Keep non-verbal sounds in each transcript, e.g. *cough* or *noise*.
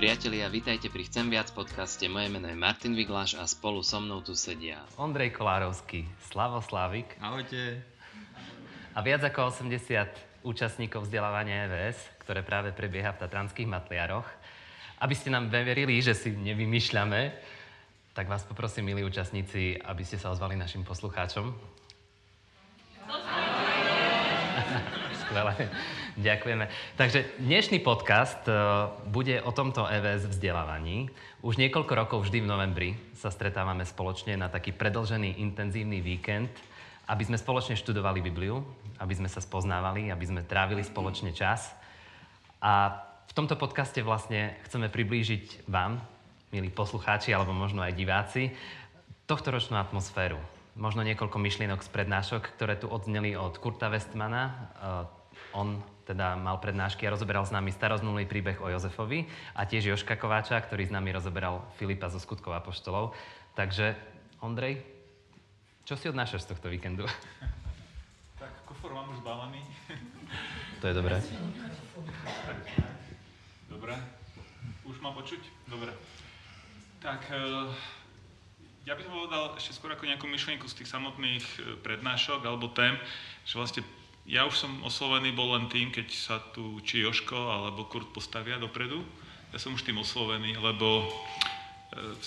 Priatelia, vítajte pri Chcem viac podcaste. Moje meno je Martin Vigláš a spolu so mnou tu sedia Ondrej Kolárovský, Slavo Slavik Ahojte. a viac ako 80 účastníkov vzdelávania EVS, ktoré práve prebieha v Tatranských Matliaroch. Aby ste nám verili, že si nevymýšľame, tak vás poprosím, milí účastníci, aby ste sa ozvali našim poslucháčom. *laughs* Skvelé. *laughs* Ďakujeme. Takže dnešný podcast e, bude o tomto EVS vzdelávaní. Už niekoľko rokov vždy v novembri sa stretávame spoločne na taký predlžený intenzívny víkend, aby sme spoločne študovali Bibliu, aby sme sa spoznávali, aby sme trávili spoločne čas. A v tomto podcaste vlastne chceme priblížiť vám, milí poslucháči alebo možno aj diváci, tohtoročnú atmosféru. Možno niekoľko myšlienok z prednášok, ktoré tu odzneli od Kurta Westmana. E, on teda mal prednášky a rozoberal s nami staroznulý príbeh o Jozefovi a tiež Joška Kováča, ktorý s nami rozoberal Filipa zo skutkov apoštolov. Takže, Ondrej, čo si odnášaš z tohto víkendu? Tak, kufor mám už zbalený. To je dobré. Dobre. Už mám počuť? Dobre. Tak, eh, ja by som povedal ešte skôr ako nejakú myšlienku z tých samotných eh, prednášok alebo tém, že vlastne ja už som oslovený bol len tým, keď sa tu či Joško alebo Kurt postavia dopredu. Ja som už tým oslovený, lebo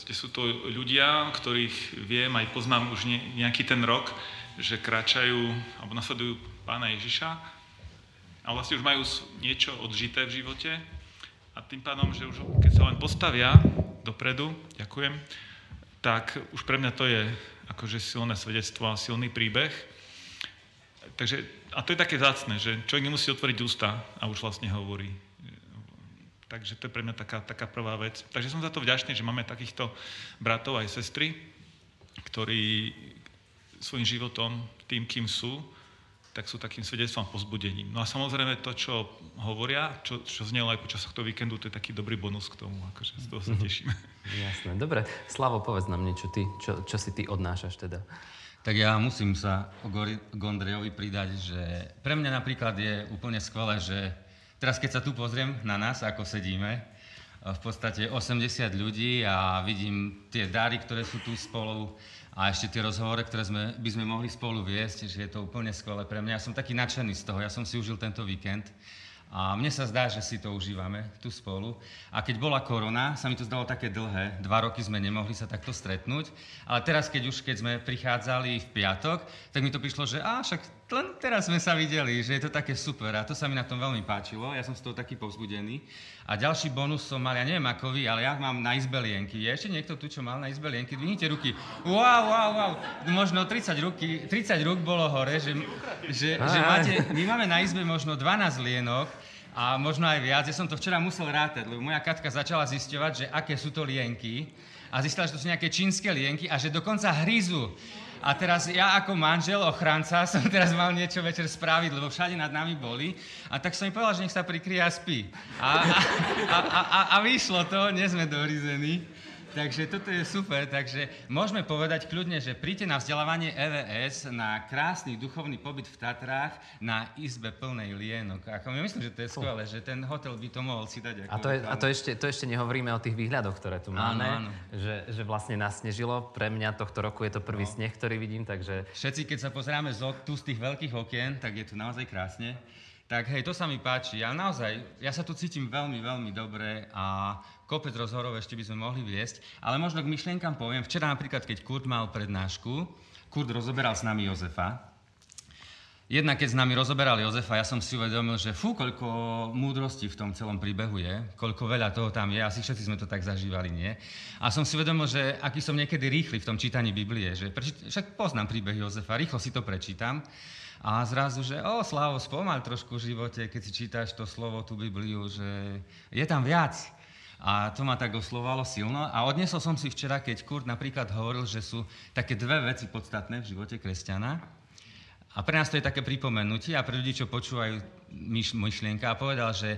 e, sú to ľudia, ktorých viem, aj poznám už ne, nejaký ten rok, že kráčajú alebo nasledujú pána Ježiša a vlastne už majú niečo odžité v živote a tým pádom, že už keď sa len postavia dopredu, ďakujem, tak už pre mňa to je akože silné svedectvo a silný príbeh. Takže a to je také zácne, že človek nemusí otvoriť ústa a už vlastne hovorí. Takže to je pre mňa taká, taká prvá vec. Takže som za to vďačný, že máme takýchto bratov aj sestry, ktorí svojim životom, tým, kým sú, tak sú takým svedectvom pozbudením. No a samozrejme to, čo hovoria, čo, čo znelo aj počas tohto víkendu, to je taký dobrý bonus k tomu, akože z toho sa mhm. teším. Jasné, dobre. Slavo, povedz nám niečo ty, čo, čo si ty odnášaš teda. Tak ja musím sa k Ondrejovi pridať, že pre mňa napríklad je úplne skvelé, že teraz keď sa tu pozriem na nás, ako sedíme, v podstate 80 ľudí a vidím tie dary, ktoré sú tu spolu a ešte tie rozhovory, ktoré sme, by sme mohli spolu viesť, že je to úplne skvelé pre mňa. Ja som taký nadšený z toho, ja som si užil tento víkend a mne sa zdá, že si to užívame tu spolu. A keď bola korona, sa mi to zdalo také dlhé. Dva roky sme nemohli sa takto stretnúť. Ale teraz, keď už keď sme prichádzali v piatok, tak mi to prišlo, že á, však len teraz sme sa videli, že je to také super. A to sa mi na tom veľmi páčilo. Ja som z toho taký povzbudený. A ďalší bonus som mal, ja neviem ako vy, ale ja mám na izbe lienky. Je ešte niekto tu, čo mal na izbe lienky? Dvihnite ruky. Wow, wow, wow. Možno 30, ruky, 30 rúk bolo hore, že, že, že máte, my máme na izbe možno 12 lienok a možno aj viac. Ja som to včera musel rátať, lebo moja Katka začala zisťovať, že aké sú to lienky a zistila, že to sú nejaké čínske lienky a že dokonca hryzu. A teraz ja ako manžel, ochranca, *laughs* som teraz mal niečo večer spraviť, lebo všade nad nami boli. A tak som mi povedal, že nech sa prikrie a spí. A, a, a, a, a vyšlo to, nie sme dorizení. Takže toto je super, takže môžeme povedať kľudne, že príďte na vzdelávanie EVS na krásny duchovný pobyt v Tatrách na izbe plnej lienok. Ako my myslím, že to je skvelé, že ten hotel by to mohol si dať. Ako a to, je, a to, ešte, to ešte nehovoríme o tých výhľadoch, ktoré tu máme. Áno, áno. Že, že vlastne nasnežilo. Pre mňa tohto roku je to prvý no. sneh, ktorý vidím, takže... Všetci, keď sa pozeráme z, tu z tých veľkých okien, tak je tu naozaj krásne. Tak hej, to sa mi páči. Ja naozaj, ja sa tu cítim veľmi, veľmi dobre a kopec rozhovorov ešte by sme mohli viesť, ale možno k myšlienkam poviem. Včera napríklad, keď Kurt mal prednášku, Kurt rozoberal s nami Jozefa. Jednak keď s nami rozoberal Jozefa, ja som si uvedomil, že fú, koľko múdrosti v tom celom príbehu je, koľko veľa toho tam je, asi všetci sme to tak zažívali, nie? A som si uvedomil, že aký som niekedy rýchly v tom čítaní Biblie, že však poznám príbeh Jozefa, rýchlo si to prečítam, a zrazu, že o, Slavo, spomal trošku v živote, keď si čítaš to slovo, tú Bibliu, že je tam viac. A to ma tak oslovalo silno. A odnesol som si včera, keď Kurt napríklad hovoril, že sú také dve veci podstatné v živote kresťana. A pre nás to je také pripomenutie a pre ľudí, čo počúvajú myš, myšlienka, a povedal, že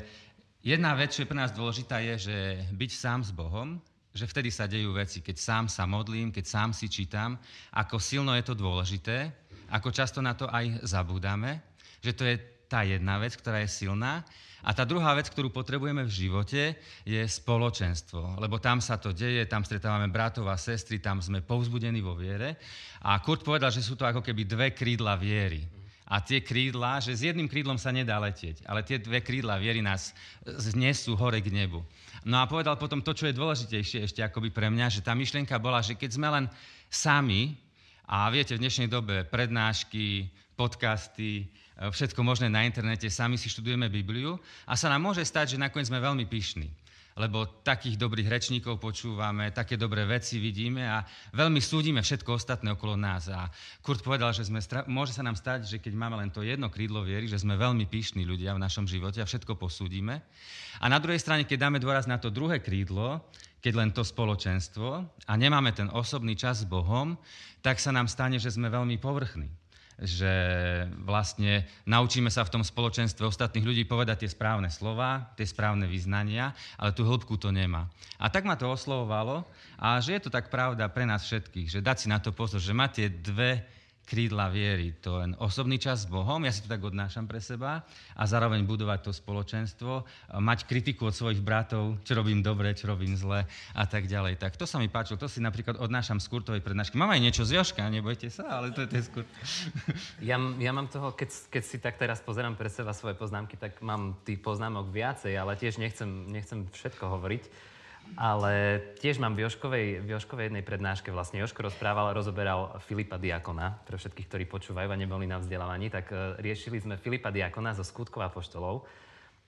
jedna vec, čo je pre nás dôležitá, je, že byť sám s Bohom, že vtedy sa dejú veci, keď sám sa modlím, keď sám si čítam, ako silno je to dôležité, ako často na to aj zabúdame, že to je tá jedna vec, ktorá je silná. A tá druhá vec, ktorú potrebujeme v živote, je spoločenstvo. Lebo tam sa to deje, tam stretávame bratov a sestry, tam sme povzbudení vo viere. A Kurt povedal, že sú to ako keby dve krídla viery. A tie krídla, že s jedným krídlom sa nedá letieť, ale tie dve krídla viery nás znesú hore k nebu. No a povedal potom to, čo je dôležitejšie ešte akoby pre mňa, že tá myšlienka bola, že keď sme len sami, a viete, v dnešnej dobe prednášky, podcasty, všetko možné na internete, sami si študujeme Bibliu a sa nám môže stať, že nakoniec sme veľmi pyšní lebo takých dobrých rečníkov počúvame, také dobré veci vidíme a veľmi súdime všetko ostatné okolo nás. A Kurt povedal, že sme, môže sa nám stať, že keď máme len to jedno krídlo viery, že sme veľmi pyšní ľudia v našom živote a všetko posúdime. A na druhej strane, keď dáme dôraz na to druhé krídlo, keď len to spoločenstvo a nemáme ten osobný čas s Bohom, tak sa nám stane, že sme veľmi povrchní že vlastne naučíme sa v tom spoločenstve ostatných ľudí povedať tie správne slova, tie správne vyznania, ale tú hĺbku to nemá. A tak ma to oslovovalo a že je to tak pravda pre nás všetkých, že dať si na to pozor, že má tie dve krídla viery. To je osobný čas s Bohom, ja si to tak odnášam pre seba a zároveň budovať to spoločenstvo, mať kritiku od svojich bratov, čo robím dobre, čo robím zle a tak ďalej. Tak to sa mi páčilo, to si napríklad odnášam z Kurtovej prednášky. Mám aj niečo z Joška, nebojte sa, ale to je ten skurt. *laughs* Ja, ja mám toho, keď, keď si tak teraz pozerám pre seba svoje poznámky, tak mám tých poznámok viacej, ale tiež nechcem, nechcem všetko hovoriť. Ale tiež mám v Joškovej, v Joškovej jednej prednáške, vlastne Joško rozprával, rozoberal Filipa Diakona, pre všetkých, ktorí počúvajú a neboli na vzdelávaní, tak uh, riešili sme Filipa Diakona zo skutkov a poštolov.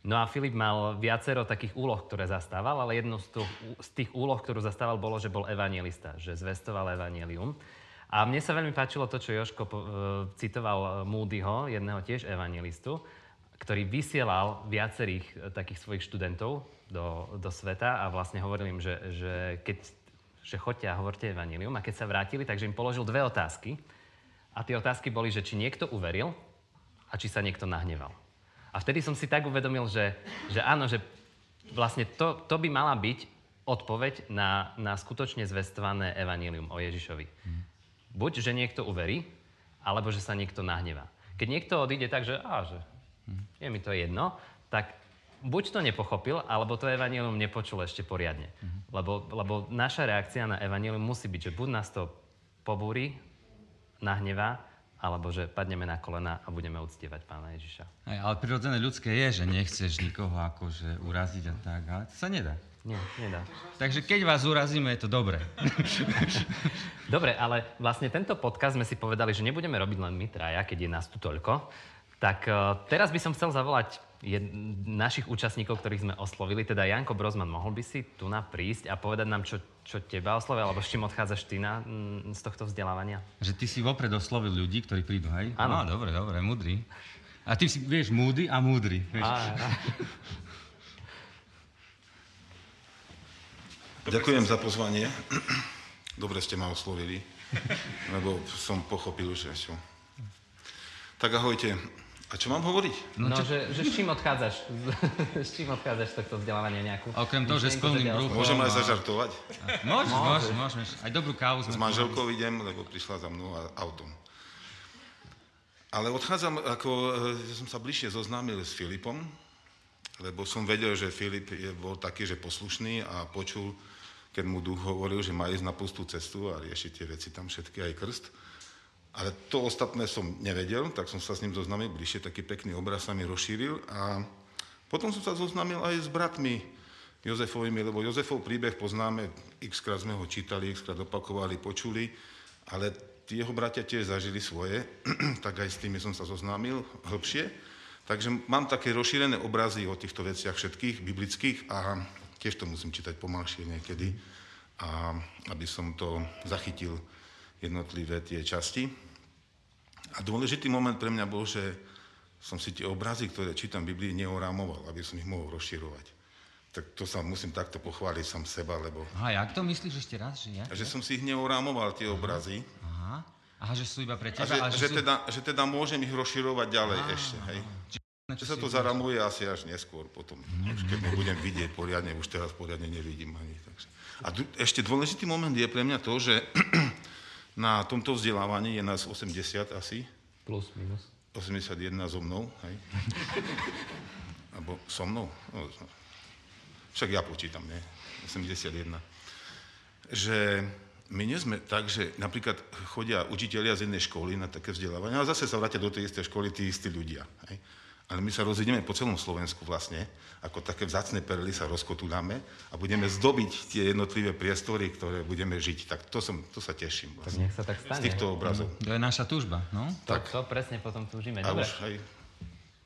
No a Filip mal viacero takých úloh, ktoré zastával, ale jedno z, z tých úloh, ktorú zastával, bolo, že bol evangelista, že zvestoval evangelium. A mne sa veľmi páčilo to, čo Joško uh, citoval Moodyho, jedného tiež evangelistu, ktorý vysielal viacerých uh, takých svojich študentov do, do sveta a vlastne hovoril im, že, že keď že choďte a hovorte evanílium. A keď sa vrátili, takže im položil dve otázky. A tie otázky boli, že či niekto uveril a či sa niekto nahneval. A vtedy som si tak uvedomil, že, že áno, že vlastne to, to by mala byť odpoveď na, na skutočne zvestované evanílium o Ježišovi. Hmm. Buď, že niekto uverí, alebo že sa niekto nahnevá. Keď niekto odíde tak, že, á, že je mi to jedno, tak buď to nepochopil, alebo to evanílium nepočul ešte poriadne. Mm-hmm. Lebo, lebo naša reakcia na evanílium musí byť, že buď nás to pobúri, nahnevá, alebo že padneme na kolena a budeme uctievať Pána Ježiša. Aj, ale prirodzené ľudské je, že nechceš nikoho akože uraziť a tak, ale to sa nedá. Nie, nedá. Takže keď vás urazíme, je to dobré. *laughs* Dobre, ale vlastne tento podcast sme si povedali, že nebudeme robiť len my traja, keď je nás tu toľko. Tak uh, teraz by som chcel zavolať našich účastníkov, ktorých sme oslovili, teda Janko Brozman, mohol by si tu na prísť a povedať nám, čo, čo teba oslovia, alebo s čím odchádzaš ty na, z tohto vzdelávania? Že ty si vopred oslovil ľudí, ktorí prídu, hej? Áno. No, dobre, dobre, múdry. A ty si, vieš, múdy a múdry. Vieš. A, *laughs* a. Ďakujem za pozvanie. Dobre ste ma oslovili, lebo som pochopil, že čo. Tak ahojte. A čo mám hovoriť? No, no čo... že, že s čím odchádzaš? *laughs* s čím odchádzaš z tohto vzdelávania nejakú? Okrem toho, že s plným bruchom. Môžem aj zažartovať? Môžeš, môžeš, môžeš. Aj dobrú kávu. S manželkou idem, lebo prišla za mnou autom. Ale odchádzam, ako ja som sa bližšie zoznámil s Filipom, lebo som vedel, že Filip je, bol taký, že poslušný a počul, keď mu duch hovoril, že má ísť na pustú cestu a riešiť tie veci tam všetky, aj krst. Ale to ostatné som nevedel, tak som sa s ním zoznámil bližšie, taký pekný obraz sa mi rozšíril a potom som sa zoznámil aj s bratmi Jozefovými, lebo Jozefov príbeh poznáme, xkrát sme ho čítali, xkrát opakovali, počuli, ale jeho bratia tiež zažili svoje, *clears throat* tak aj s tými som sa zoznámil hĺbšie. Takže mám také rozšírené obrazy o týchto veciach všetkých, biblických a tiež to musím čítať pomalšie niekedy, a aby som to zachytil jednotlivé tie časti. A dôležitý moment pre mňa bol, že som si tie obrazy, ktoré čítam v Biblii, neorámoval, aby som ich mohol rozširovať. Tak to sa musím takto pochváliť sám seba, lebo... Aha, jak to myslíš ešte raz? Že, ja? že som si ich neorámoval, tie obrazy. Aha. Aha, že sú iba pre teba. A že, že, sú... teda, že teda môžem ich rozširovať ďalej Aha. ešte, hej. Či sa to zaramuje asi až neskôr potom. Mm-hmm. Už keď budem vidieť poriadne, už teraz poriadne nevidím ani. Takže. A d- ešte dôležitý moment je pre mňa to, že Na tomto vzdelávaní je nás 80 asi, Plus, minus. 81 so mnou, hej? *laughs* Alebo so mnou? No, však ja počítam, nie? 81. Že my nie sme tak, že napríklad chodia učitelia z jednej školy na také vzdelávanie, ale zase sa vrátia do tej istej školy tí istí ľudia. Hej? Ale my sa rozídeme po celom Slovensku vlastne, ako také vzácne perly sa rozkotúľame a budeme zdobiť tie jednotlivé priestory, ktoré budeme žiť. Tak to, som, to sa teším Tak vlastne. nech sa tak stane. Z týchto obrazov. To je naša túžba, no? To, to presne potom túžime. A Dobre. už aj...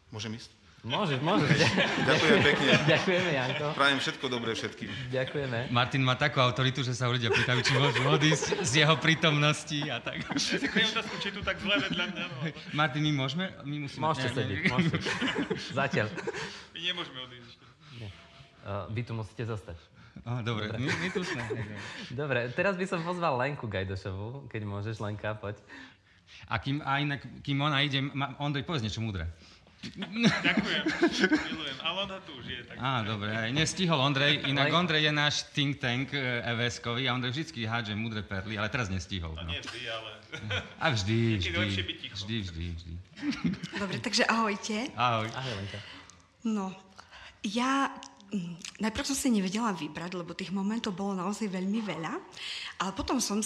Môžem ísť? Môžeš, môžeš. Ďakujem pekne. *laughs* Ďakujeme, Janko. Prajem všetko dobré všetkým. Ďakujeme. Martin má takú autoritu, že sa ľudia pýtajú, či môžu odísť z jeho prítomnosti a tak. Kladiem otázku, či tu tak zle vedľa mňa. Martin, my môžeme? My musíme... Môžete Ne, ne, sedieť, ne. môžete. Zatiaľ. My nemôžeme odísť ešte. Uh, vy tu musíte zostať. Á, dobre, my, my tu sme. Dobre, teraz by som pozval Lenku Gajdošovú, keď môžeš, Lenka, poď. A, kým, a inak, kým ona ide, ma- Ondrej, povedz niečo múdre. Ďakujem, milujem. Ale on tu už je. Tak... Á, dobre, aj nestihol Ondrej, inak Ondrej je náš think tank e, EVS-kový a Ondrej vždycky hádže múdre perly, ale teraz nestihol. No No. nie vždy, ale... A vždy, vždy, vždy, vždy, vždy. Dobre, takže ahojte. Ahoj. Ahoj, Lenka. No, ja mm, najprv som si nevedela vybrať, lebo tých momentov bolo naozaj veľmi veľa, ale potom som,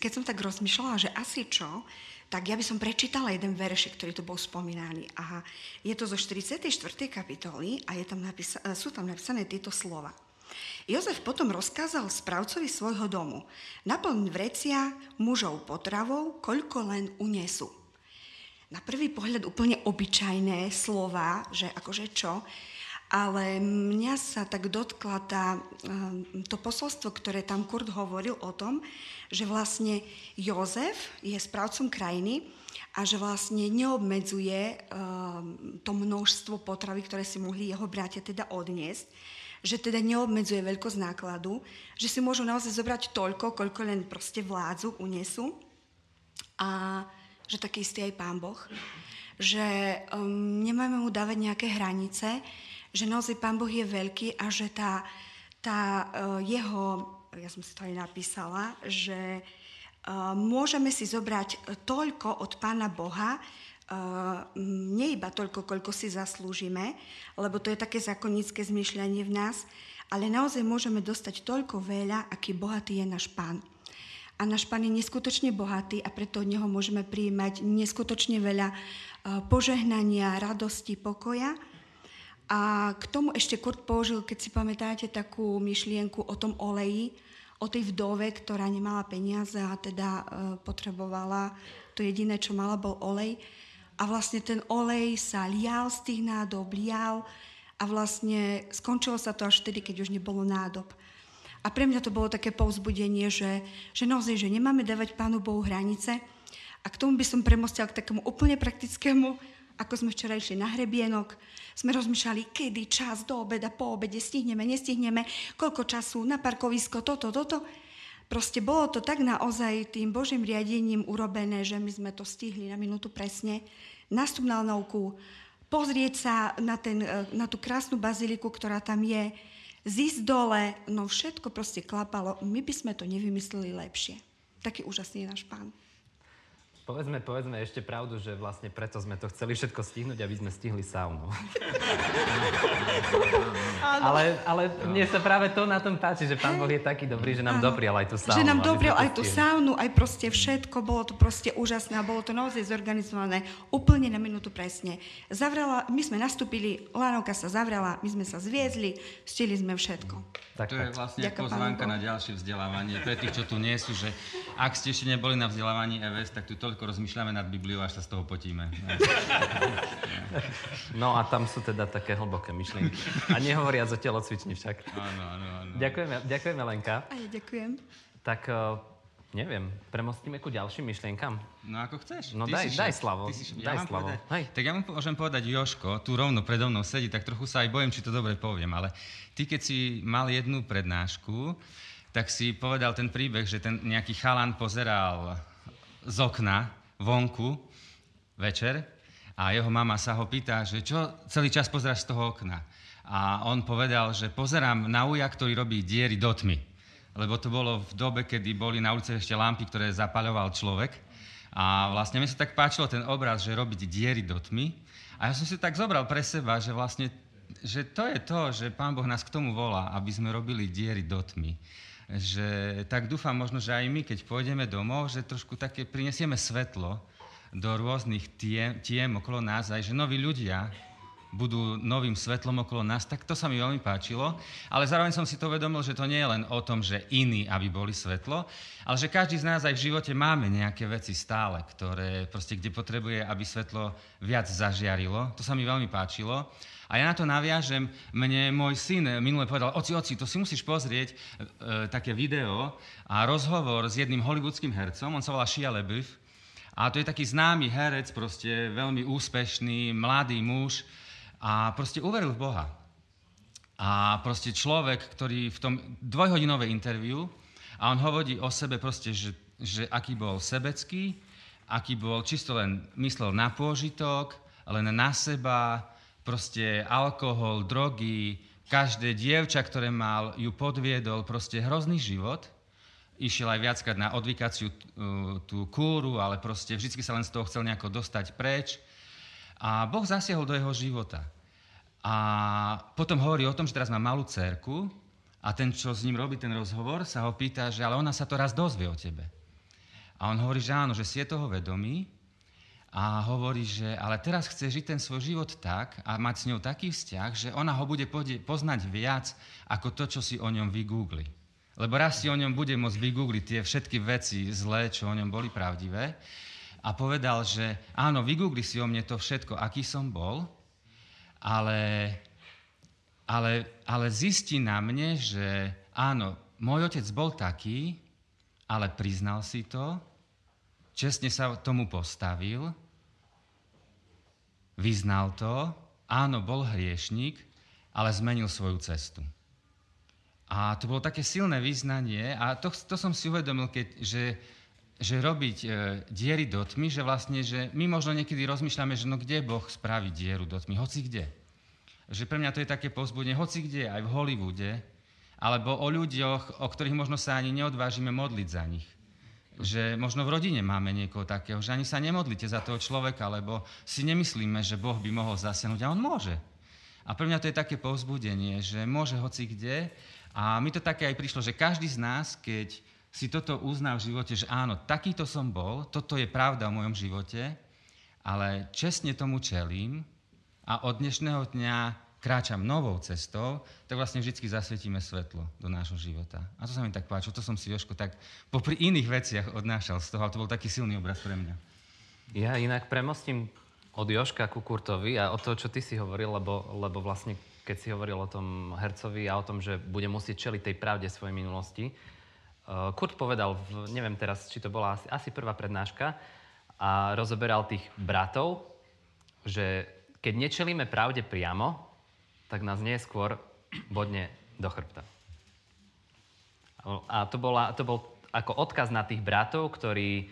keď som tak rozmýšľala, že asi čo, tak ja by som prečítala jeden veršik, ktorý tu bol spomínaný. A je to zo 44. kapitoly a je tam napisa- e, sú tam napísané tieto slova. Jozef potom rozkázal správcovi svojho domu. Naplň vrecia mužov potravou, koľko len unesú. Na prvý pohľad úplne obyčajné slova, že akože čo, ale mňa sa tak dotkla tá, ehm, to posolstvo, ktoré tam Kurt hovoril o tom, že vlastne Jozef je správcom krajiny a že vlastne neobmedzuje ehm, to množstvo potravy, ktoré si mohli jeho bratia teda odniesť, že teda neobmedzuje veľkosť nákladu, že si môžu naozaj zobrať toľko, koľko len proste vládzu, unesú. A že taký istý aj Pán Boh, že um, nemáme mu dávať nejaké hranice, že naozaj Pán Boh je veľký a že tá, tá uh, jeho, ja som si to aj napísala, že uh, môžeme si zobrať toľko od Pána Boha, uh, nie iba toľko, koľko si zaslúžime, lebo to je také zákonnícke zmyšľanie v nás, ale naozaj môžeme dostať toľko veľa, aký bohatý je náš Pán. A náš Pán je neskutočne bohatý a preto od Neho môžeme prijímať neskutočne veľa e, požehnania, radosti, pokoja. A k tomu ešte Kurt použil, keď si pamätáte, takú myšlienku o tom oleji, o tej vdove, ktorá nemala peniaze a teda e, potrebovala, to jediné, čo mala, bol olej. A vlastne ten olej sa lial z tých nádob, lial a vlastne skončilo sa to až vtedy, keď už nebolo nádob. A pre mňa to bolo také povzbudenie, že, že naozaj, že nemáme dávať Pánu Bohu hranice. A k tomu by som premostila k takému úplne praktickému, ako sme včera išli na hrebienok. Sme rozmýšľali, kedy čas do obeda, po obede, stihneme, nestihneme, koľko času na parkovisko, toto, toto. Proste bolo to tak naozaj tým Božím riadením urobené, že my sme to stihli na minútu presne. Na Lnovku, pozrieť sa na, ten, e, na tú krásnu baziliku, ktorá tam je, zísť dole, no všetko proste klapalo. My by sme to nevymysleli lepšie. Taký úžasný je náš pán. Povedzme, povedzme ešte pravdu, že vlastne preto sme to chceli všetko stihnúť, aby sme stihli saunu. ale, ale mne sa práve to na tom páči, že Pán Boh je taký dobrý, že nám Áno. doprial aj tú saunu. Že nám doprial aj tú saunu, aj proste všetko, bolo to proste úžasné a bolo to naozaj zorganizované úplne na minútu presne. Zavrela, my sme nastúpili, Lánovka sa zavrela, my sme sa zviezli, stili sme všetko. Tak, To je vlastne Ďakujem, pozvánka na ďalšie vzdelávanie. Pre tých, čo tu nie sú, že ak ste ešte neboli na vzdelávaní EVS, tak tu toľko rozmýšľame nad Bibliou, až sa z toho potíme. *laughs* No a tam sú teda také hlboké myšlienky. A nehovoriac o telocvični však. Áno, áno, áno. Ďakujeme, ďakujeme Lenka. A ja ďakujem. Tak uh, neviem, premostíme ku ďalším myšlienkam. No ako chceš. No Ty daj- daj. Slavo, Ty si daj ja mám Slavo. Povedať? Hej. Tak ja mu môžem povedať Joško, tu rovno predo mnou sedí, tak trochu sa aj bojím, či to dobre poviem, ale ty keď si mal jednu prednášku, tak si povedal ten príbeh, že ten nejaký chalan pozeral z okna vonku večer a jeho mama sa ho pýta, že čo celý čas pozeráš z toho okna. A on povedal, že pozerám na uja, ktorý robí diery do tmy. Lebo to bolo v dobe, kedy boli na ulici ešte lampy, ktoré zapaľoval človek. A vlastne mi sa tak páčilo ten obraz, že robiť diery do tmy. A ja som si tak zobral pre seba, že vlastne že to je to, že Pán Boh nás k tomu volá, aby sme robili diery do tmy. Že tak dúfam možno, že aj my, keď pôjdeme domov, že trošku také prinesieme svetlo do rôznych tiem, tiem okolo nás, aj že noví ľudia budú novým svetlom okolo nás, tak to sa mi veľmi páčilo. Ale zároveň som si to uvedomil, že to nie je len o tom, že iní, aby boli svetlo, ale že každý z nás aj v živote máme nejaké veci stále, ktoré proste, kde potrebuje, aby svetlo viac zažiarilo. To sa mi veľmi páčilo. A ja na to naviažem, mne môj syn minule povedal, oci, oci, to si musíš pozrieť e, také video a rozhovor s jedným hollywoodským hercom, on sa volá Shia LaBeouf, a to je taký známy herec, proste veľmi úspešný, mladý muž, a proste uveril v Boha. A proste človek, ktorý v tom dvojhodinové interviu, a on hovorí o sebe proste, že, že aký bol sebecký, aký bol čisto len myslel na pôžitok, len na seba, proste alkohol, drogy, každé dievča, ktoré mal, ju podviedol, proste hrozný život. Išiel aj viackrát na odvykaciu tú kúru, ale proste vždy sa len z toho chcel nejako dostať preč. A Boh zasiahol do jeho života. A potom hovorí o tom, že teraz má malú cerku a ten, čo s ním robí ten rozhovor, sa ho pýta, že ale ona sa to raz dozvie o tebe. A on hovorí, že áno, že si je toho vedomý a hovorí, že ale teraz chce žiť ten svoj život tak a mať s ňou taký vzťah, že ona ho bude poznať viac ako to, čo si o ňom vygoogli. Lebo raz si o ňom bude môcť vygoogliť tie všetky veci zlé, čo o ňom boli pravdivé. A povedal, že áno, vygoogli si o mne to všetko, aký som bol, ale, ale, ale zistí na mne, že áno, môj otec bol taký, ale priznal si to, čestne sa tomu postavil, vyznal to, áno, bol hriešnik, ale zmenil svoju cestu. A to bolo také silné význanie a to, to som si uvedomil, keď, že, že robiť e, diery do tmy, že vlastne, že my možno niekedy rozmýšľame, že no kde Boh spraví dieru do tmy, hoci kde. Že pre mňa to je také povzbudenie, hoci kde, aj v Hollywoode, alebo o ľuďoch, o ktorých možno sa ani neodvážime modliť za nich. Že možno v rodine máme niekoho takého, že ani sa nemodlite za toho človeka, lebo si nemyslíme, že Boh by mohol zasiahnuť a on môže. A pre mňa to je také povzbudenie, že môže hoci kde. A mi to také aj prišlo, že každý z nás, keď si toto uzná v živote, že áno, takýto som bol, toto je pravda o mojom živote, ale čestne tomu čelím a od dnešného dňa kráčam novou cestou, tak vlastne vždy zasvietíme svetlo do nášho života. A to sa mi tak páčilo, to som si Joško tak popri iných veciach odnášal z toho, ale to bol taký silný obraz pre mňa. Ja inak premostím od Joška ku Kurtovi a o to, čo ty si hovoril, lebo, lebo vlastne keď si hovoril o tom hercovi a o tom, že bude musieť čeliť tej pravde svojej minulosti, Eh, Kurt povedal, v, neviem teraz, či to bola asi, asi prvá prednáška, a rozoberal tých bratov, že keď nečelíme pravde priamo, tak nás neskôr bodne do chrbta. A to, bola, to bol ako odkaz na tých bratov, ktorí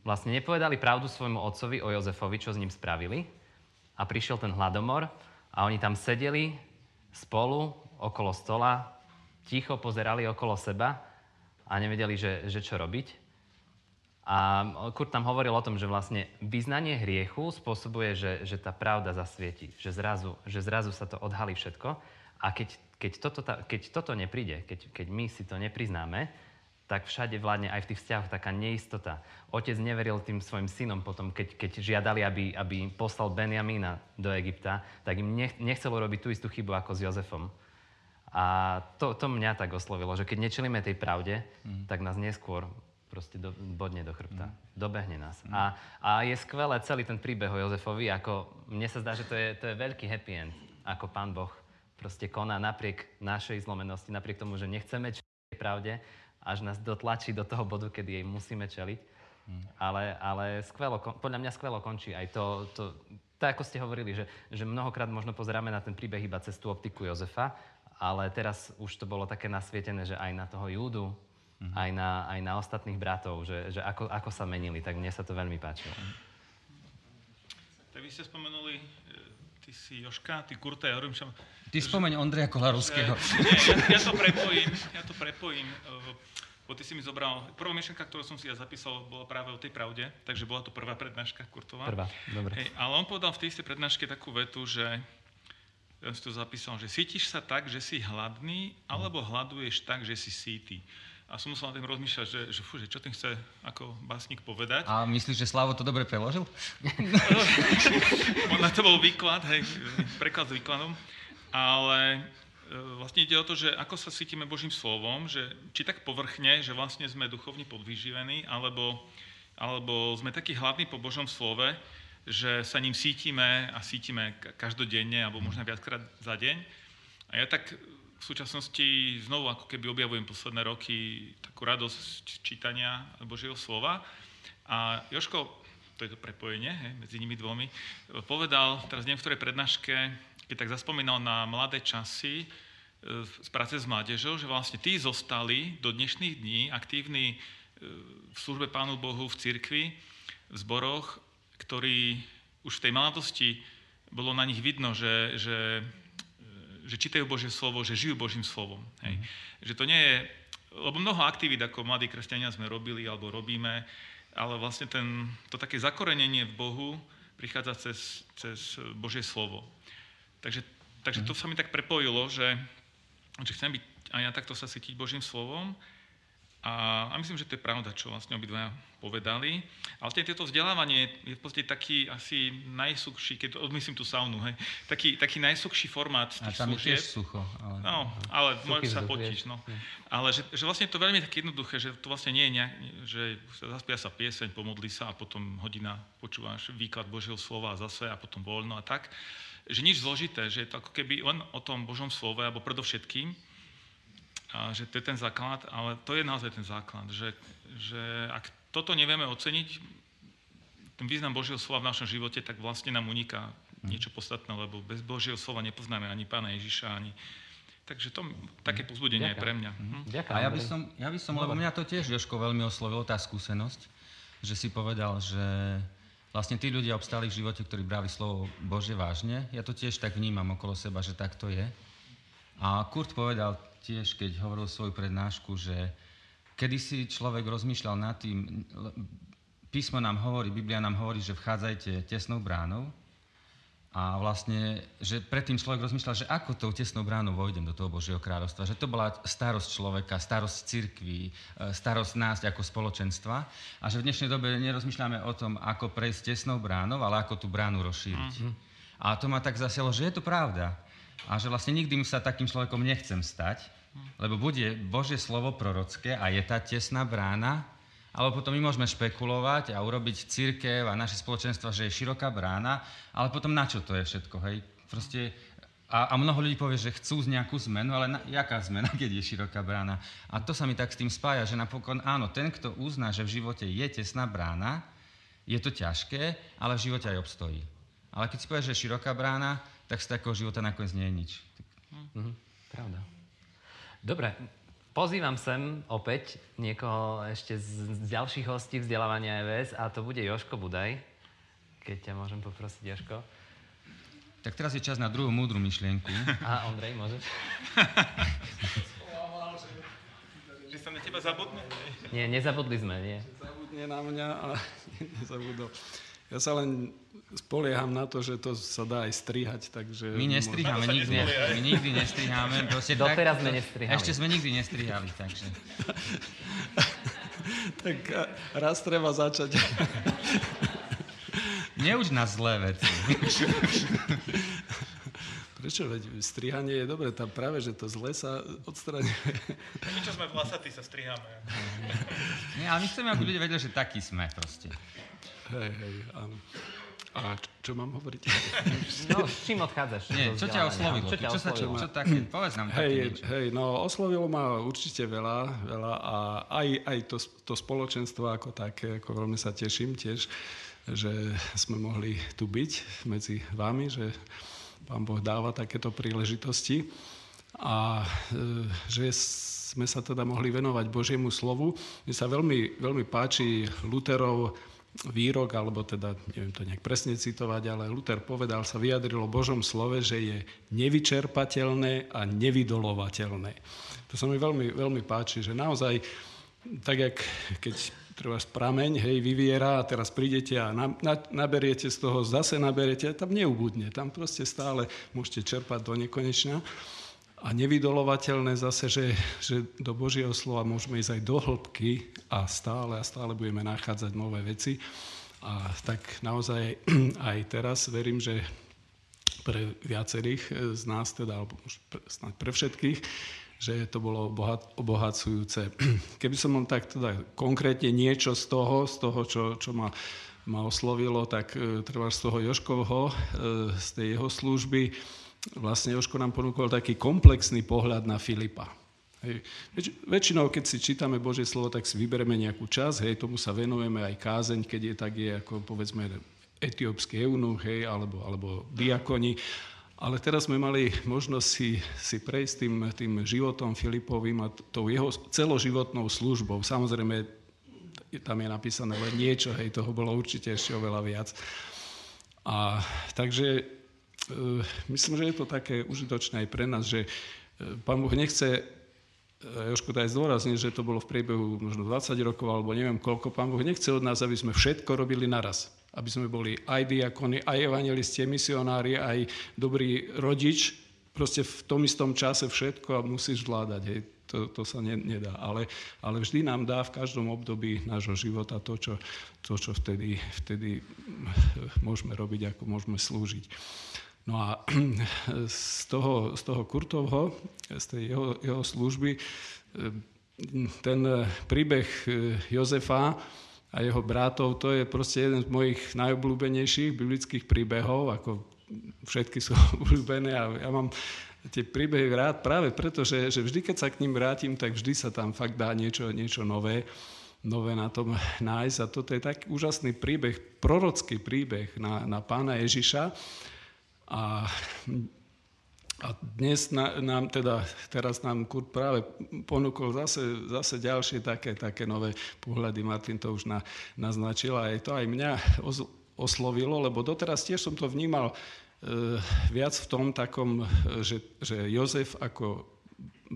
vlastne nepovedali pravdu svojmu otcovi o Jozefovi, čo s ním spravili. A prišiel ten hladomor a oni tam sedeli spolu okolo stola, ticho pozerali okolo seba a nevedeli, že, že čo robiť. A Kurt tam hovoril o tom, že vlastne vyznanie hriechu spôsobuje, že, že tá pravda zasvieti, že zrazu, že zrazu sa to odhalí všetko. A keď, keď, toto, keď toto nepríde, keď, keď my si to nepriznáme, tak všade vládne aj v tých vzťahoch taká neistota. Otec neveril tým svojim synom potom, keď, keď žiadali, aby, aby poslal Benjamína do Egypta, tak im nechcel robiť tú istú chybu ako s Jozefom. A to, to mňa tak oslovilo, že keď nečelíme tej pravde, mm. tak nás neskôr proste do, bodne do chrbta. Mm. Dobehne nás. Mm. A, a je skvelé celý ten príbeh o Jozefovi, ako mne sa zdá, že to je, to je veľký happy end, ako pán Boh proste koná napriek našej zlomenosti, napriek tomu, že nechceme čeliť pravde, až nás dotlačí do toho bodu, kedy jej musíme čeliť. Mm. Ale, ale skvelo, podľa mňa skvelo končí aj to, to, tak ako ste hovorili, že, že mnohokrát možno pozeráme na ten príbeh iba cez tú optiku Jozefa, ale teraz už to bolo také nasvietené, že aj na toho Júdu, mm-hmm. aj, na, aj na ostatných bratov, že, že ako, ako sa menili, tak mne sa to veľmi páčilo. Tak vy ste spomenuli, e, ty si Joška, ty Kurta, ja hovorím, že... Ty spomeň Ondreja Kolarovského. Nie, ja, ja to prepojím, ja to prepojím. E, bo ty si mi zobral, prvá myšlenka, ktorú som si ja zapísal, bola práve o tej pravde, takže bola to prvá prednáška Kurtová. Prvá, dobre. Hej, ale on povedal v tej istej prednáške takú vetu, že ja si to zapísal, že cítiš sa tak, že si hladný, alebo hľaduješ tak, že si síty. A som musel na tým rozmýšľať, že, že, fú, že čo tým chce ako básnik povedať. A myslíš, že Slavo to dobre preložil? na to bol výklad, hej, preklad s výkladom. Ale e, vlastne ide o to, že ako sa cítime Božím slovom, že či tak povrchne, že vlastne sme duchovne podvyživení, alebo, alebo sme takí hladní po Božom slove, že sa ním cítime a cítime každodenne, alebo možno viackrát za deň. A ja tak v súčasnosti znovu ako keby objavujem posledné roky takú radosť čítania Božieho slova. A Joško, to je to prepojenie he, medzi nimi dvomi, povedal teraz neviem v ktorej prednáške, keď tak zaspomínal na mladé časy e, z práce s mládežou, že vlastne tí zostali do dnešných dní aktívni e, v službe Pánu Bohu v cirkvi, v zboroch, ktorí už v tej mladosti bolo na nich vidno, že, že že čítajú Božie slovo, že žijú Božím slovom. Hej. Mm. Že to nie je, lebo mnoho aktivít ako mladí kresťania sme robili alebo robíme, ale vlastne ten, to také zakorenenie v Bohu prichádza cez, cez Božie slovo. Takže, takže to mhm. sa mi tak prepojilo, že, že chcem byť aj ja takto sa cítiť Božím slovom a, a myslím, že to je pravda, čo vlastne obidvaja povedali. Ale tieto vzdelávanie je v podstate taký asi najsuchší, keď odmyslím tú saunu, hej, taký, taký najsuchší formát tých A tam služieb. je tiež sucho. Ale... No, ale môžeš sa potíš, no. Ale že, že vlastne je to veľmi také jednoduché, že to vlastne nie je nejak, že zaspia sa pieseň, pomodli sa a potom hodina počúvaš výklad Božieho slova zase a potom voľno a tak. Že nič zložité, že je to ako keby len o tom Božom slove, alebo predovšetkým, a že to je ten základ, ale to je naozaj ten základ, že, že ak toto nevieme oceniť, ten význam Božieho slova v našom živote, tak vlastne nám uniká niečo podstatné, lebo bez Božieho slova nepoznáme ani Pána Ježiša, ani... Takže to také pozbudenie je pre mňa. Mhm. Ďakujem. A ja by som, ja by som lebo mňa to tiež, Joško, veľmi oslovilo, tá skúsenosť, že si povedal, že vlastne tí ľudia obstáli v živote, ktorí brali slovo Bože vážne. Ja to tiež tak vnímam okolo seba, že tak to je. A Kurt povedal tiež, keď hovoril svoju prednášku, že kedy si človek rozmýšľal nad tým, písmo nám hovorí, Biblia nám hovorí, že vchádzajte tesnou bránou a vlastne, že predtým človek rozmýšľal, že ako tou tesnou bránou vojdem do toho Božieho kráľovstva, že to bola starosť človeka, starosť cirkví, e, starosť nás ako spoločenstva a že v dnešnej dobe nerozmýšľame o tom, ako prejsť tesnou bránou, ale ako tú bránu rozšíriť. Mm-hmm. A to ma tak zasielo, že je to pravda a že vlastne nikdy sa takým človekom nechcem stať, lebo bude Božie slovo prorocké a je tá tesná brána, alebo potom my môžeme špekulovať a urobiť církev a naše spoločenstva, že je široká brána, ale potom na čo to je všetko, hej? Proste, a, a mnoho ľudí povie, že chcú nejakú zmenu, ale na, jaká zmena, *laughs* keď je široká brána? A to sa mi tak s tým spája, že napokon áno, ten, kto uzná, že v živote je tesná brána, je to ťažké, ale v živote aj obstojí. Ale keď si povieš, že je široká brána, tak z takého života nakoniec nie je nič. Mhm, pravda. Dobre, pozývam sem opäť niekoho ešte z, z ďalších hostí vzdelávania EVS a to bude Joško Budaj. Keď ťa môžem poprosiť, Joško. Tak teraz je čas na druhú múdru myšlienku. A Ondrej, môžeš? že sa na teba zabudne? Nie, nezabudli sme, nie. Zabudne na mňa a *laughs* nezabudol. Ja sa len spolieham na to, že to sa dá aj strihať, takže... My nestriháme nikdy, my nikdy nestriháme. Proste Doteraz tak, sme nestrihali. Ešte sme nikdy nestrihali, takže... *laughs* tak raz treba začať. *laughs* Neuč nás zlé veci. *laughs* Prečo? Veď strihanie je dobré, tam práve, že to zle sa odstraňuje. My, čo sme vlasatí, sa striháme. Nie, ale my chceme, aby ľudia vedeli, že takí sme proste. Hej, hej, áno. A čo mám hovoriť? *laughs* No, s čím odchádzaš? Nie, čo ťa oslovilo? Čo, ťa čo, sa, čo, čo také, povedz nám hej, také Hej, no oslovilo ma určite veľa, veľa a aj, aj to, to spoločenstvo ako také, ako veľmi sa teším tiež, že sme mohli tu byť medzi vami, že pán Boh dáva takéto príležitosti a e, že sme sa teda mohli venovať Božiemu slovu. Mne sa veľmi, veľmi páči Luterov výrok, alebo teda, neviem to nejak presne citovať, ale Luther povedal, sa vyjadrilo Božom slove, že je nevyčerpateľné a nevydolovateľné. To sa mi veľmi, veľmi páči, že naozaj tak jak keď treba prameň, hej, vyviera a teraz prídete a na, na, naberiete z toho, zase naberiete, tam neubudne. Tam proste stále môžete čerpať do nekonečna. A nevydolovateľné zase, že, že do Božieho slova môžeme ísť aj do hĺbky a stále a stále budeme nachádzať nové veci. A tak naozaj *clears throat* aj teraz verím, že pre viacerých z nás, teda, alebo snáď pre všetkých, že to bolo obohacujúce. *clears throat* Keby som vám tak teda konkrétne niečo z toho, z toho, čo, čo ma, ma oslovilo, tak e, treba z toho Joškovho, e, z tej jeho služby, vlastne Joško nám ponúkol taký komplexný pohľad na Filipa. Hej. Väč, väčšinou, keď si čítame Božie slovo, tak si vybereme nejakú čas, hej, tomu sa venujeme aj kázeň, keď je tak je, ako povedzme etiópsky eunuch, hej, alebo, alebo diakoni. Ale teraz sme mali možnosť si, si prejsť tým, tým životom Filipovým a tou jeho celoživotnou službou. Samozrejme, tam je napísané len niečo, hej, toho bolo určite ešte oveľa viac. A takže myslím, že je to také užitočné aj pre nás, že e, Pán Boh nechce, e, Jožko aj zdôrazniť, že to bolo v priebehu možno 20 rokov alebo neviem koľko, Pán Boh nechce od nás, aby sme všetko robili naraz aby sme boli aj diakony, aj evangelisti, misionári, aj dobrý rodič, proste v tom istom čase všetko a musíš zvládať. Hej. To, to sa ne, nedá. Ale, ale vždy nám dá v každom období nášho života to, čo, to, čo vtedy, vtedy môžeme robiť, ako môžeme slúžiť. No a *clears throat* z toho, z toho Kurtovho, z tej jeho, jeho služby, ten príbeh Jozefa, a jeho bratov, to je proste jeden z mojich najobľúbenejších biblických príbehov, ako všetky sú *laughs* obľúbené a ja mám tie príbehy rád práve preto, že, že vždy, keď sa k ním vrátim, tak vždy sa tam fakt dá niečo, niečo nové, nové na tom nájsť. A toto je taký úžasný príbeh, prorocký príbeh na, na pána Ježiša. A a dnes na, nám teda, teraz nám Kurt práve ponúkol zase, zase ďalšie také, také nové pohľady. Martin to už na, naznačil a aj to aj mňa oslovilo, lebo doteraz tiež som to vnímal e, viac v tom takom, že, že Jozef ako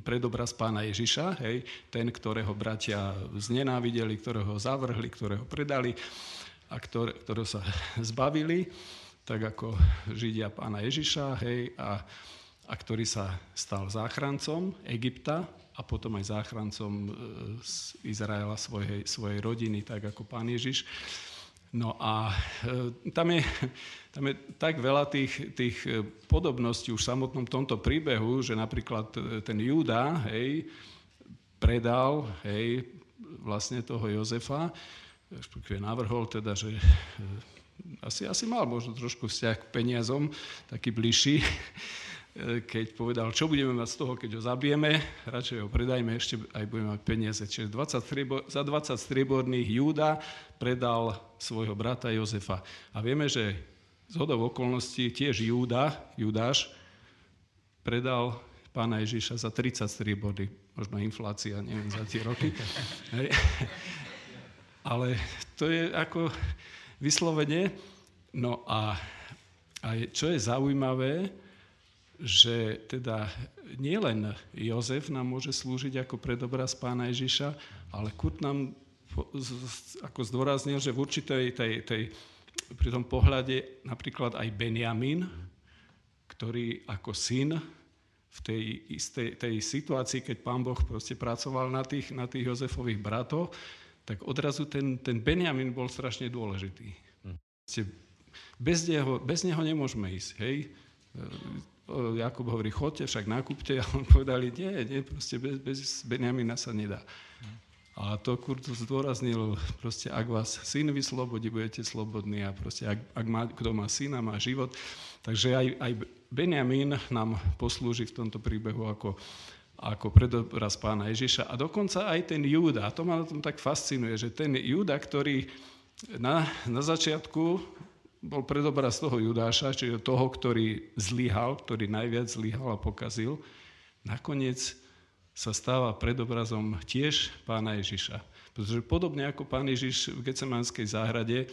predobraz pána Ježiša, hej, ten, ktorého bratia znenávideli, ktorého zavrhli, ktorého predali a ktoré, ktorého sa zbavili, tak ako Židia pána Ježiša, hej, a a ktorý sa stal záchrancom Egypta a potom aj záchrancom e, z Izraela svojej, svojej rodiny, tak ako pán Ježiš. No a e, tam je, tam je tak veľa tých, tých e, podobností už v samotnom tomto príbehu, že napríklad ten Júda, hej, predal, hej, vlastne toho Jozefa, respektíve navrhol teda, že asi, asi mal možno trošku vzťah k peniazom, taký bližší, *laughs* keď povedal, čo budeme mať z toho, keď ho zabijeme, radšej ho predajme, ešte aj budeme mať peniaze. Čiže 20 striebor, za 20 strieborných Júda predal svojho brata Jozefa. A vieme, že z hodov okolností tiež Júda, Judáš, predal pána Ježiša za 30 strieborných. Možno inflácia, neviem, za tie roky. *laughs* Ale to je ako vyslovene. No a, a čo je zaujímavé, že teda nielen Jozef nám môže slúžiť ako predobraz pána Ježiša, ale Kurt nám ako zdôraznil, že v určitej tej, tej, pri tom pohľade napríklad aj Benjamin, ktorý ako syn v tej istej tej situácii, keď pán Boh proste pracoval na tých, na tých Jozefových bratoch, tak odrazu ten, ten Benjamin bol strašne dôležitý. Hm. Bez neho, bez neho nemôžeme ísť. Hej? Jakub hovorí, chodte, však nakúpte. A on povedali, nie, nie, proste bez, bez Benjamina sa nedá. A to Kurt zdôraznil, proste ak vás syn vyslobodí, budete slobodní a proste ak, ak má, kto má syna, má život. Takže aj, aj Benjamin nám poslúži v tomto príbehu ako, ako predobraz pána Ježiša. A dokonca aj ten Júda, a to ma na tom tak fascinuje, že ten Júda, ktorý na, na začiatku bol predobraz toho Judáša, čiže toho, ktorý zlyhal, ktorý najviac zlyhal a pokazil, nakoniec sa stáva predobrazom tiež pána Ježiša. Pretože podobne ako pán Ježiš v Gecemanskej záhrade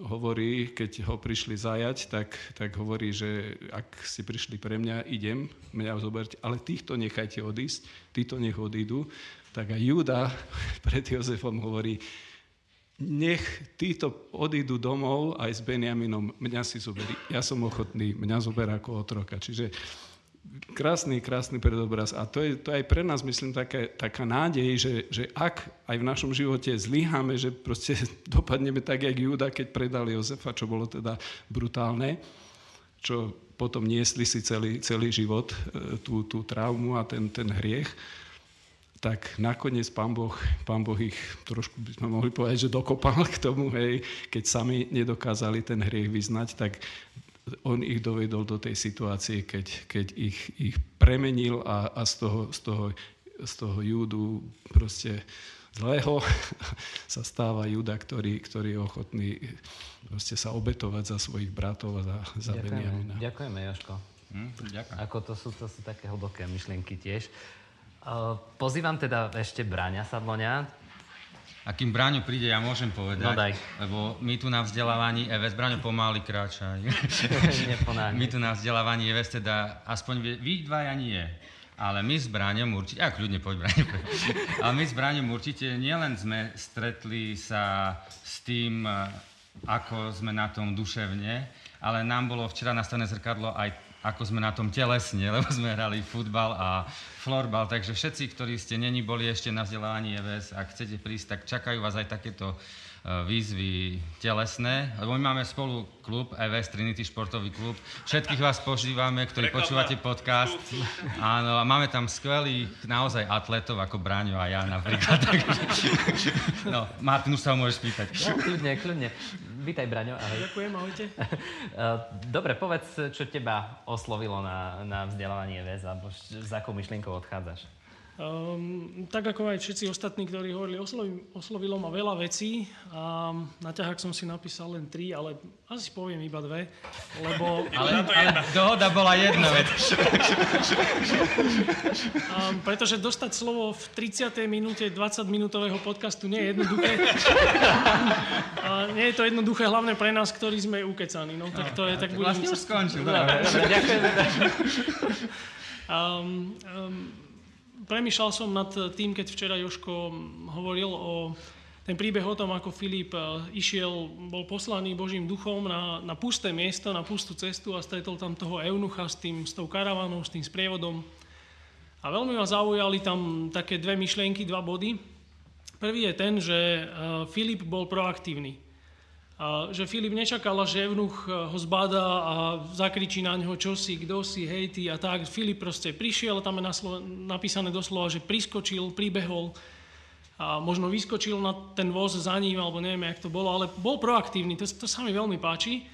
hovorí, keď ho prišli zajať, tak, tak hovorí, že ak si prišli pre mňa, idem, mňa zoberte, ale týchto nechajte odísť, týchto nech odídu. Tak aj Júda *laughs* pred Jozefom hovorí, nech títo odídu domov aj s Benjaminom, mňa si zoberí. Ja som ochotný, mňa zober ako otroka. Čiže krásny, krásny predobraz. A to je, to aj pre nás, myslím, také, taká nádej, že, že ak aj v našom živote zlyháme, že proste *laughs* dopadneme tak, jak Júda, keď predali Jozefa, čo bolo teda brutálne, čo potom niesli si celý, celý život, e, tú, tú traumu a ten, ten hriech, tak nakoniec pán boh, pán boh ich trošku by sme mohli povedať, že dokopal *laughs* k tomu, hej, keď sami nedokázali ten hriech vyznať, tak on ich dovedol do tej situácie, keď, keď ich, ich premenil a, a z, toho, z, toho, z toho júdu proste zlého *laughs* sa stáva Juda, ktorý, ktorý je ochotný proste sa obetovať za svojich bratov a za, za ďakujeme, Benjamina. Ďakujeme, Joško. Hm, ďakujem. Ako to sú, to sú také hlboké myšlienky tiež. Pozývam teda ešte Bráňa Sadloňa. A kým Braňo príde, ja môžem povedať, No daj. lebo my tu na vzdelávaní EVS, Braňo pomaly kráčaj. *laughs* My tu na vzdelávaní EVS teda, aspoň vy, dvaja nie, ale my s Braňom určite, a kľudne poď Braňo, *laughs* ale my s Braňom určite nielen sme stretli sa s tým, ako sme na tom duševne, ale nám bolo včera nastavené zrkadlo aj ako sme na tom telesne, *laughs* lebo sme hrali futbal a florbal, takže všetci, ktorí ste není boli ešte na vzdelávaní EVS, ak chcete prísť, tak čakajú vás aj takéto výzvy telesné, lebo my máme spolu klub, EVS Trinity športový klub. Všetkých vás požívame, ktorí počúvate podcast. Áno, a máme tam skvelých naozaj atletov ako Bráňo a ja napríklad. *laughs* no, Martin, už sa ho môžeš pýtať. No, kľudne, kľudne. Vítaj, Braňo. Ahoj. Ďakujem, ahojte. *laughs* Dobre, povedz, čo teba oslovilo na, na vzdelávanie VES, alebo s akou myšlienkou odchádzaš? Um, tak ako aj všetci ostatní, ktorí hovorili, oslovi, oslovilo ma veľa vecí a na ťahák som si napísal len tri, ale asi poviem iba dve, lebo... *laughs* Ale, ale dohoda bola jedna vec. um, *laughs* pretože dostať slovo v 30. minúte 20-minútového podcastu nie je jednoduché. *laughs* a nie je to jednoduché hlavne pre nás, ktorí sme ukecaní. No, tak to je, tak budem Vlastne už skončil. Dobre, dobre, ďakujeme. Um, um, premýšľal som nad tým, keď včera Joško hovoril o ten príbeh o tom, ako Filip eh, išiel, bol poslaný Božím duchom na, na pusté miesto, na pustú cestu a stretol tam toho eunucha s, tým, s tou karavanou, s tým sprievodom. A veľmi ma zaujali tam také dve myšlienky, dva body. Prvý je ten, že eh, Filip bol proaktívny. Že Filip nečakal, že Evnuch ho zbada a zakričí na ňo, čo si, kto si, hej, ty a tak. Filip proste prišiel, tam je napísané doslova, že priskočil, pribehol a možno vyskočil na ten voz za ním, alebo neviem, jak to bolo, ale bol proaktívny, to, to sa mi veľmi páči.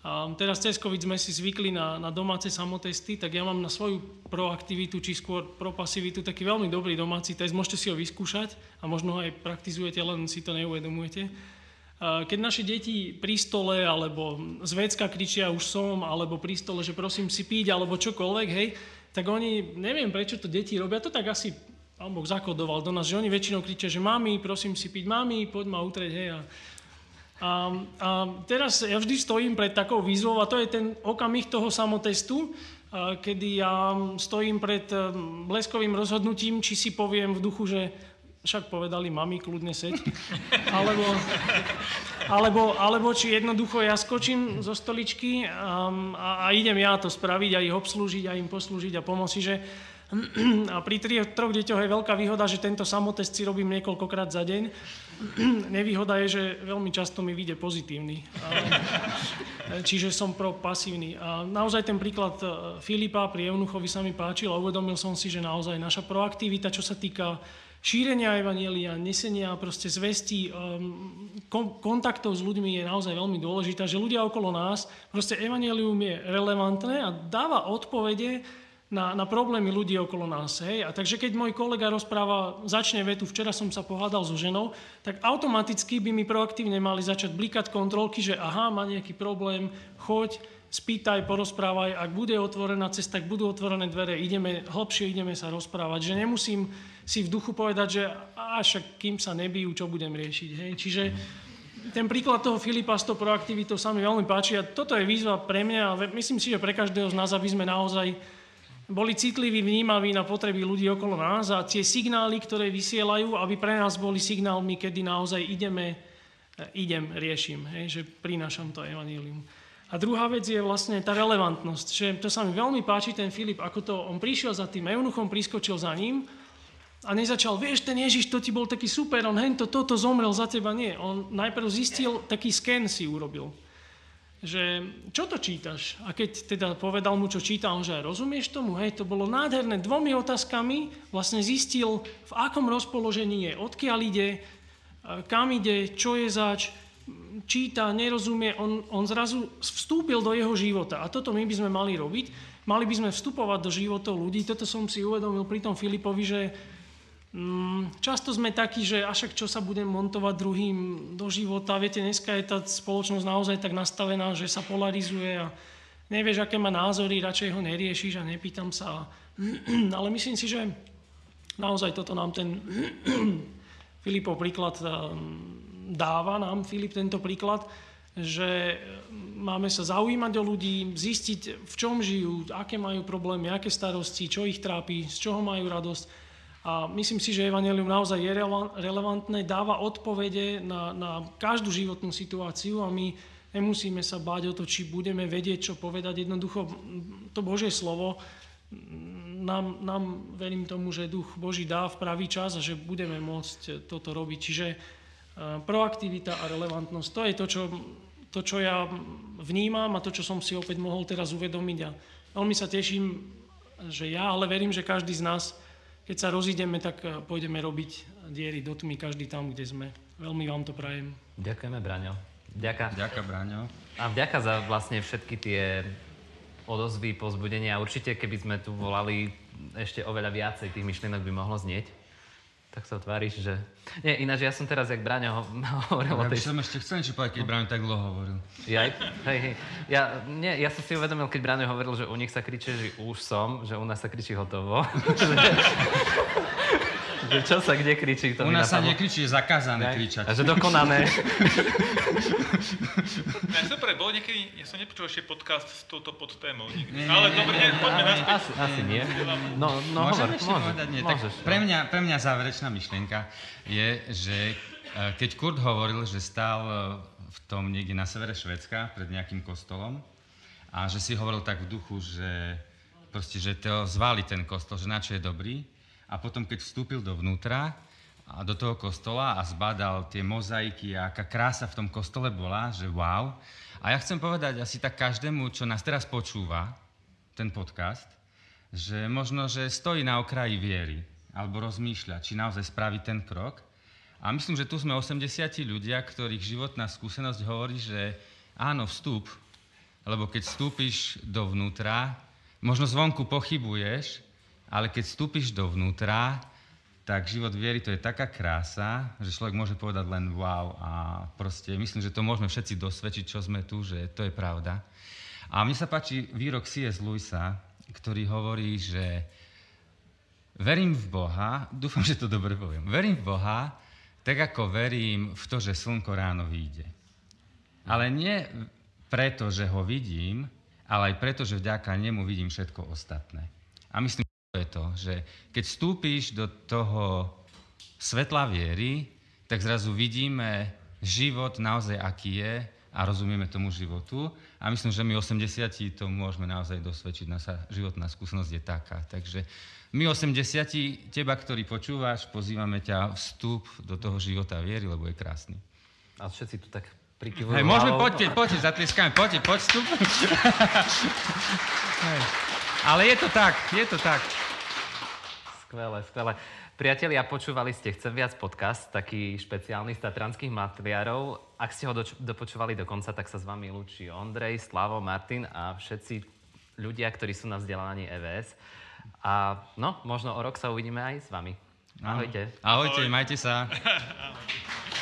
A teraz cez COVID sme si zvykli na, na domáce samotesty, tak ja mám na svoju proaktivitu, či skôr propasivitu taký veľmi dobrý domáci test, môžete si ho vyskúšať a možno ho aj praktizujete, len si to neuvedomujete. Keď naše deti pri stole alebo z vecka kričia už som, alebo pri stole, že prosím si piť, alebo čokoľvek, hej, tak oni, neviem prečo to deti robia, to tak asi pán Boh zakodoval do nás, že oni väčšinou kričia, že mami, prosím si piť, mami, poď ma utrieť, hej. A, a, a teraz ja vždy stojím pred takou výzvou a to je ten okamih toho samotestu, kedy ja stojím pred bleskovým rozhodnutím, či si poviem v duchu, že však povedali mami, kľudne seď. *laughs* Alebo, alebo, alebo či jednoducho ja skočím zo stoličky a, a, a idem ja to spraviť a ich obslúžiť a im poslúžiť a pomôcť. Že, *clears throat* a pri troch deťoch je veľká výhoda, že tento samotest si robím niekoľkokrát za deň. *clears throat* Nevýhoda je, že veľmi často mi vyjde pozitívny. A, *laughs* čiže som pro pasívny. A naozaj ten príklad e, Filipa pri Eunuchovi sa mi páčil a uvedomil som si, že naozaj naša proaktivita, čo sa týka šírenia evanielia, nesenia proste um, kon, kontaktov s ľuďmi je naozaj veľmi dôležitá, že ľudia okolo nás, proste evanielium je relevantné a dáva odpovede na, na problémy ľudí okolo nás. Hej? A takže keď môj kolega rozpráva, začne vetu, včera som sa pohádal so ženou, tak automaticky by mi proaktívne mali začať blikať kontrolky, že aha, má nejaký problém, choď, spýtaj, porozprávaj, ak bude otvorená cesta, ak budú otvorené dvere, ideme hlbšie, ideme sa rozprávať, že nemusím si v duchu povedať, že a kým sa nebijú, čo budem riešiť. Hej? Čiže ten príklad toho Filipa s tou proaktivitou sa mi veľmi páči a toto je výzva pre mňa a myslím si, že pre každého z nás, aby sme naozaj boli citliví, vnímaví na potreby ľudí okolo nás a tie signály, ktoré vysielajú, aby pre nás boli signálmi, kedy naozaj ideme, idem, riešim, hej, že prinášam to evanílium. A druhá vec je vlastne tá relevantnosť, že to sa mi veľmi páči, ten Filip, ako to, on prišiel za tým eunuchom, priskočil za ním a nezačal, vieš, ten Ježiš, to ti bol taký super, on hento, toto zomrel za teba. Nie, on najprv zistil, taký sken si urobil. Že, čo to čítaš? A keď teda povedal mu, čo číta, on že, rozumieš tomu? Hej, to bolo nádherné. Dvomi otázkami vlastne zistil, v akom rozpoložení je, odkiaľ ide, kam ide, čo je zač, číta, nerozumie, on, on zrazu vstúpil do jeho života. A toto my by sme mali robiť. Mali by sme vstupovať do životov ľudí. Toto som si uvedomil pri tom Filipovi, že často sme takí, že až čo sa budem montovať druhým do života. Viete, dneska je tá spoločnosť naozaj tak nastavená, že sa polarizuje a nevieš, aké má názory, radšej ho neriešiš a nepýtam sa. *clears throat* Ale myslím si, že naozaj toto nám ten *clears throat* Filipov príklad dáva nám Filip tento príklad, že máme sa zaujímať o ľudí, zistiť, v čom žijú, aké majú problémy, aké starosti, čo ich trápi, z čoho majú radosť. A myslím si, že Evangelium naozaj je relevantné, dáva odpovede na, na každú životnú situáciu a my nemusíme sa báť o to, či budeme vedieť, čo povedať. Jednoducho to Božie slovo nám, nám verím tomu, že Duch Boží dá v pravý čas a že budeme môcť toto robiť. Čiže proaktivita a relevantnosť. To je to čo, to, čo ja vnímam a to, čo som si opäť mohol teraz uvedomiť. A veľmi sa teším, že ja, ale verím, že každý z nás, keď sa rozídeme, tak pôjdeme robiť diery do tmy, každý tam, kde sme. Veľmi vám to prajem. Ďakujeme, Braňo. Ďaká. Ďaká, Braňo. A vďaka za vlastne všetky tie odozvy, pozbudenia. Určite, keby sme tu volali ešte oveľa viacej, tých myšlienok by mohlo znieť. Tak sa tváriš, že... Nie, ináč ja som teraz, jak Braňo *laughs* hovoril ja o tej... Ja som ešte chcel niečo povedať, keď Braňo tak dlho hovoril. Ja, hej, hej. Ja, nie, ja som si uvedomil, keď Braňo hovoril, že u nich sa kričí, že už som, že u nás sa kričí hotovo. *laughs* že čo sa kde kričí? To u nás sa nekričí, je zakázané kričať. A že dokonané. Ja, super, bol niekedy, ja som nepočul ešte podcast s touto podtémou nikdy. Ale dobre, poďme naspäť. Asi, asi nie. No, no Môžem hovor, ešte môžeš, povedať? Nie, môžeš, tak pre, mňa, pre mňa záverečná myšlienka je, že e, keď Kurt hovoril, že stál e, v tom niekde na severe Švedska pred nejakým kostolom a že si hovoril tak v duchu, že proste, že to zvali ten kostol, že na čo je dobrý. A potom, keď vstúpil dovnútra, a do toho kostola a zbadal tie mozaiky a aká krása v tom kostole bola, že wow. A ja chcem povedať asi tak každému, čo nás teraz počúva, ten podcast, že možno, že stojí na okraji viery, alebo rozmýšľa, či naozaj spraví ten krok. A myslím, že tu sme 80 ľudia, ktorých životná skúsenosť hovorí, že áno, vstup, lebo keď vstúpiš dovnútra, možno zvonku pochybuješ, ale keď vstúpiš dovnútra, tak život viery to je taká krása, že človek môže povedať len wow a proste myslím, že to môžeme všetci dosvedčiť, čo sme tu, že to je pravda. A mne sa páči výrok C.S. Lewisa, ktorý hovorí, že verím v Boha, dúfam, že to dobre poviem, verím v Boha, tak ako verím v to, že slnko ráno vyjde. Ale nie preto, že ho vidím, ale aj preto, že vďaka nemu vidím všetko ostatné. A myslím, je to, že keď vstúpíš do toho svetla viery, tak zrazu vidíme život naozaj, aký je a rozumieme tomu životu. A myslím, že my 80 to môžeme naozaj dosvedčiť. Naša životná skúsenosť je taká. Takže my 80 teba, ktorý počúvaš, pozývame ťa vstup do toho života viery, lebo je krásny. A všetci tu tak prikyvujú Hej, môžeme, poďte, poďte, zatlieskame, poďte, poď vstup. *laughs* *laughs* Hej. Ale je to tak, je to tak. Skvelé, skvelé. Priatelia, počúvali ste Chcem viac podcast, taký špeciálny z Tatranských matliarov. Ak ste ho doč- dopočúvali do konca, tak sa s vami lúči Ondrej, Slavo, Martin a všetci ľudia, ktorí sú na vzdelávaní EVS. A no, možno o rok sa uvidíme aj s vami. Ahojte. Ahojte, majte sa. *laughs*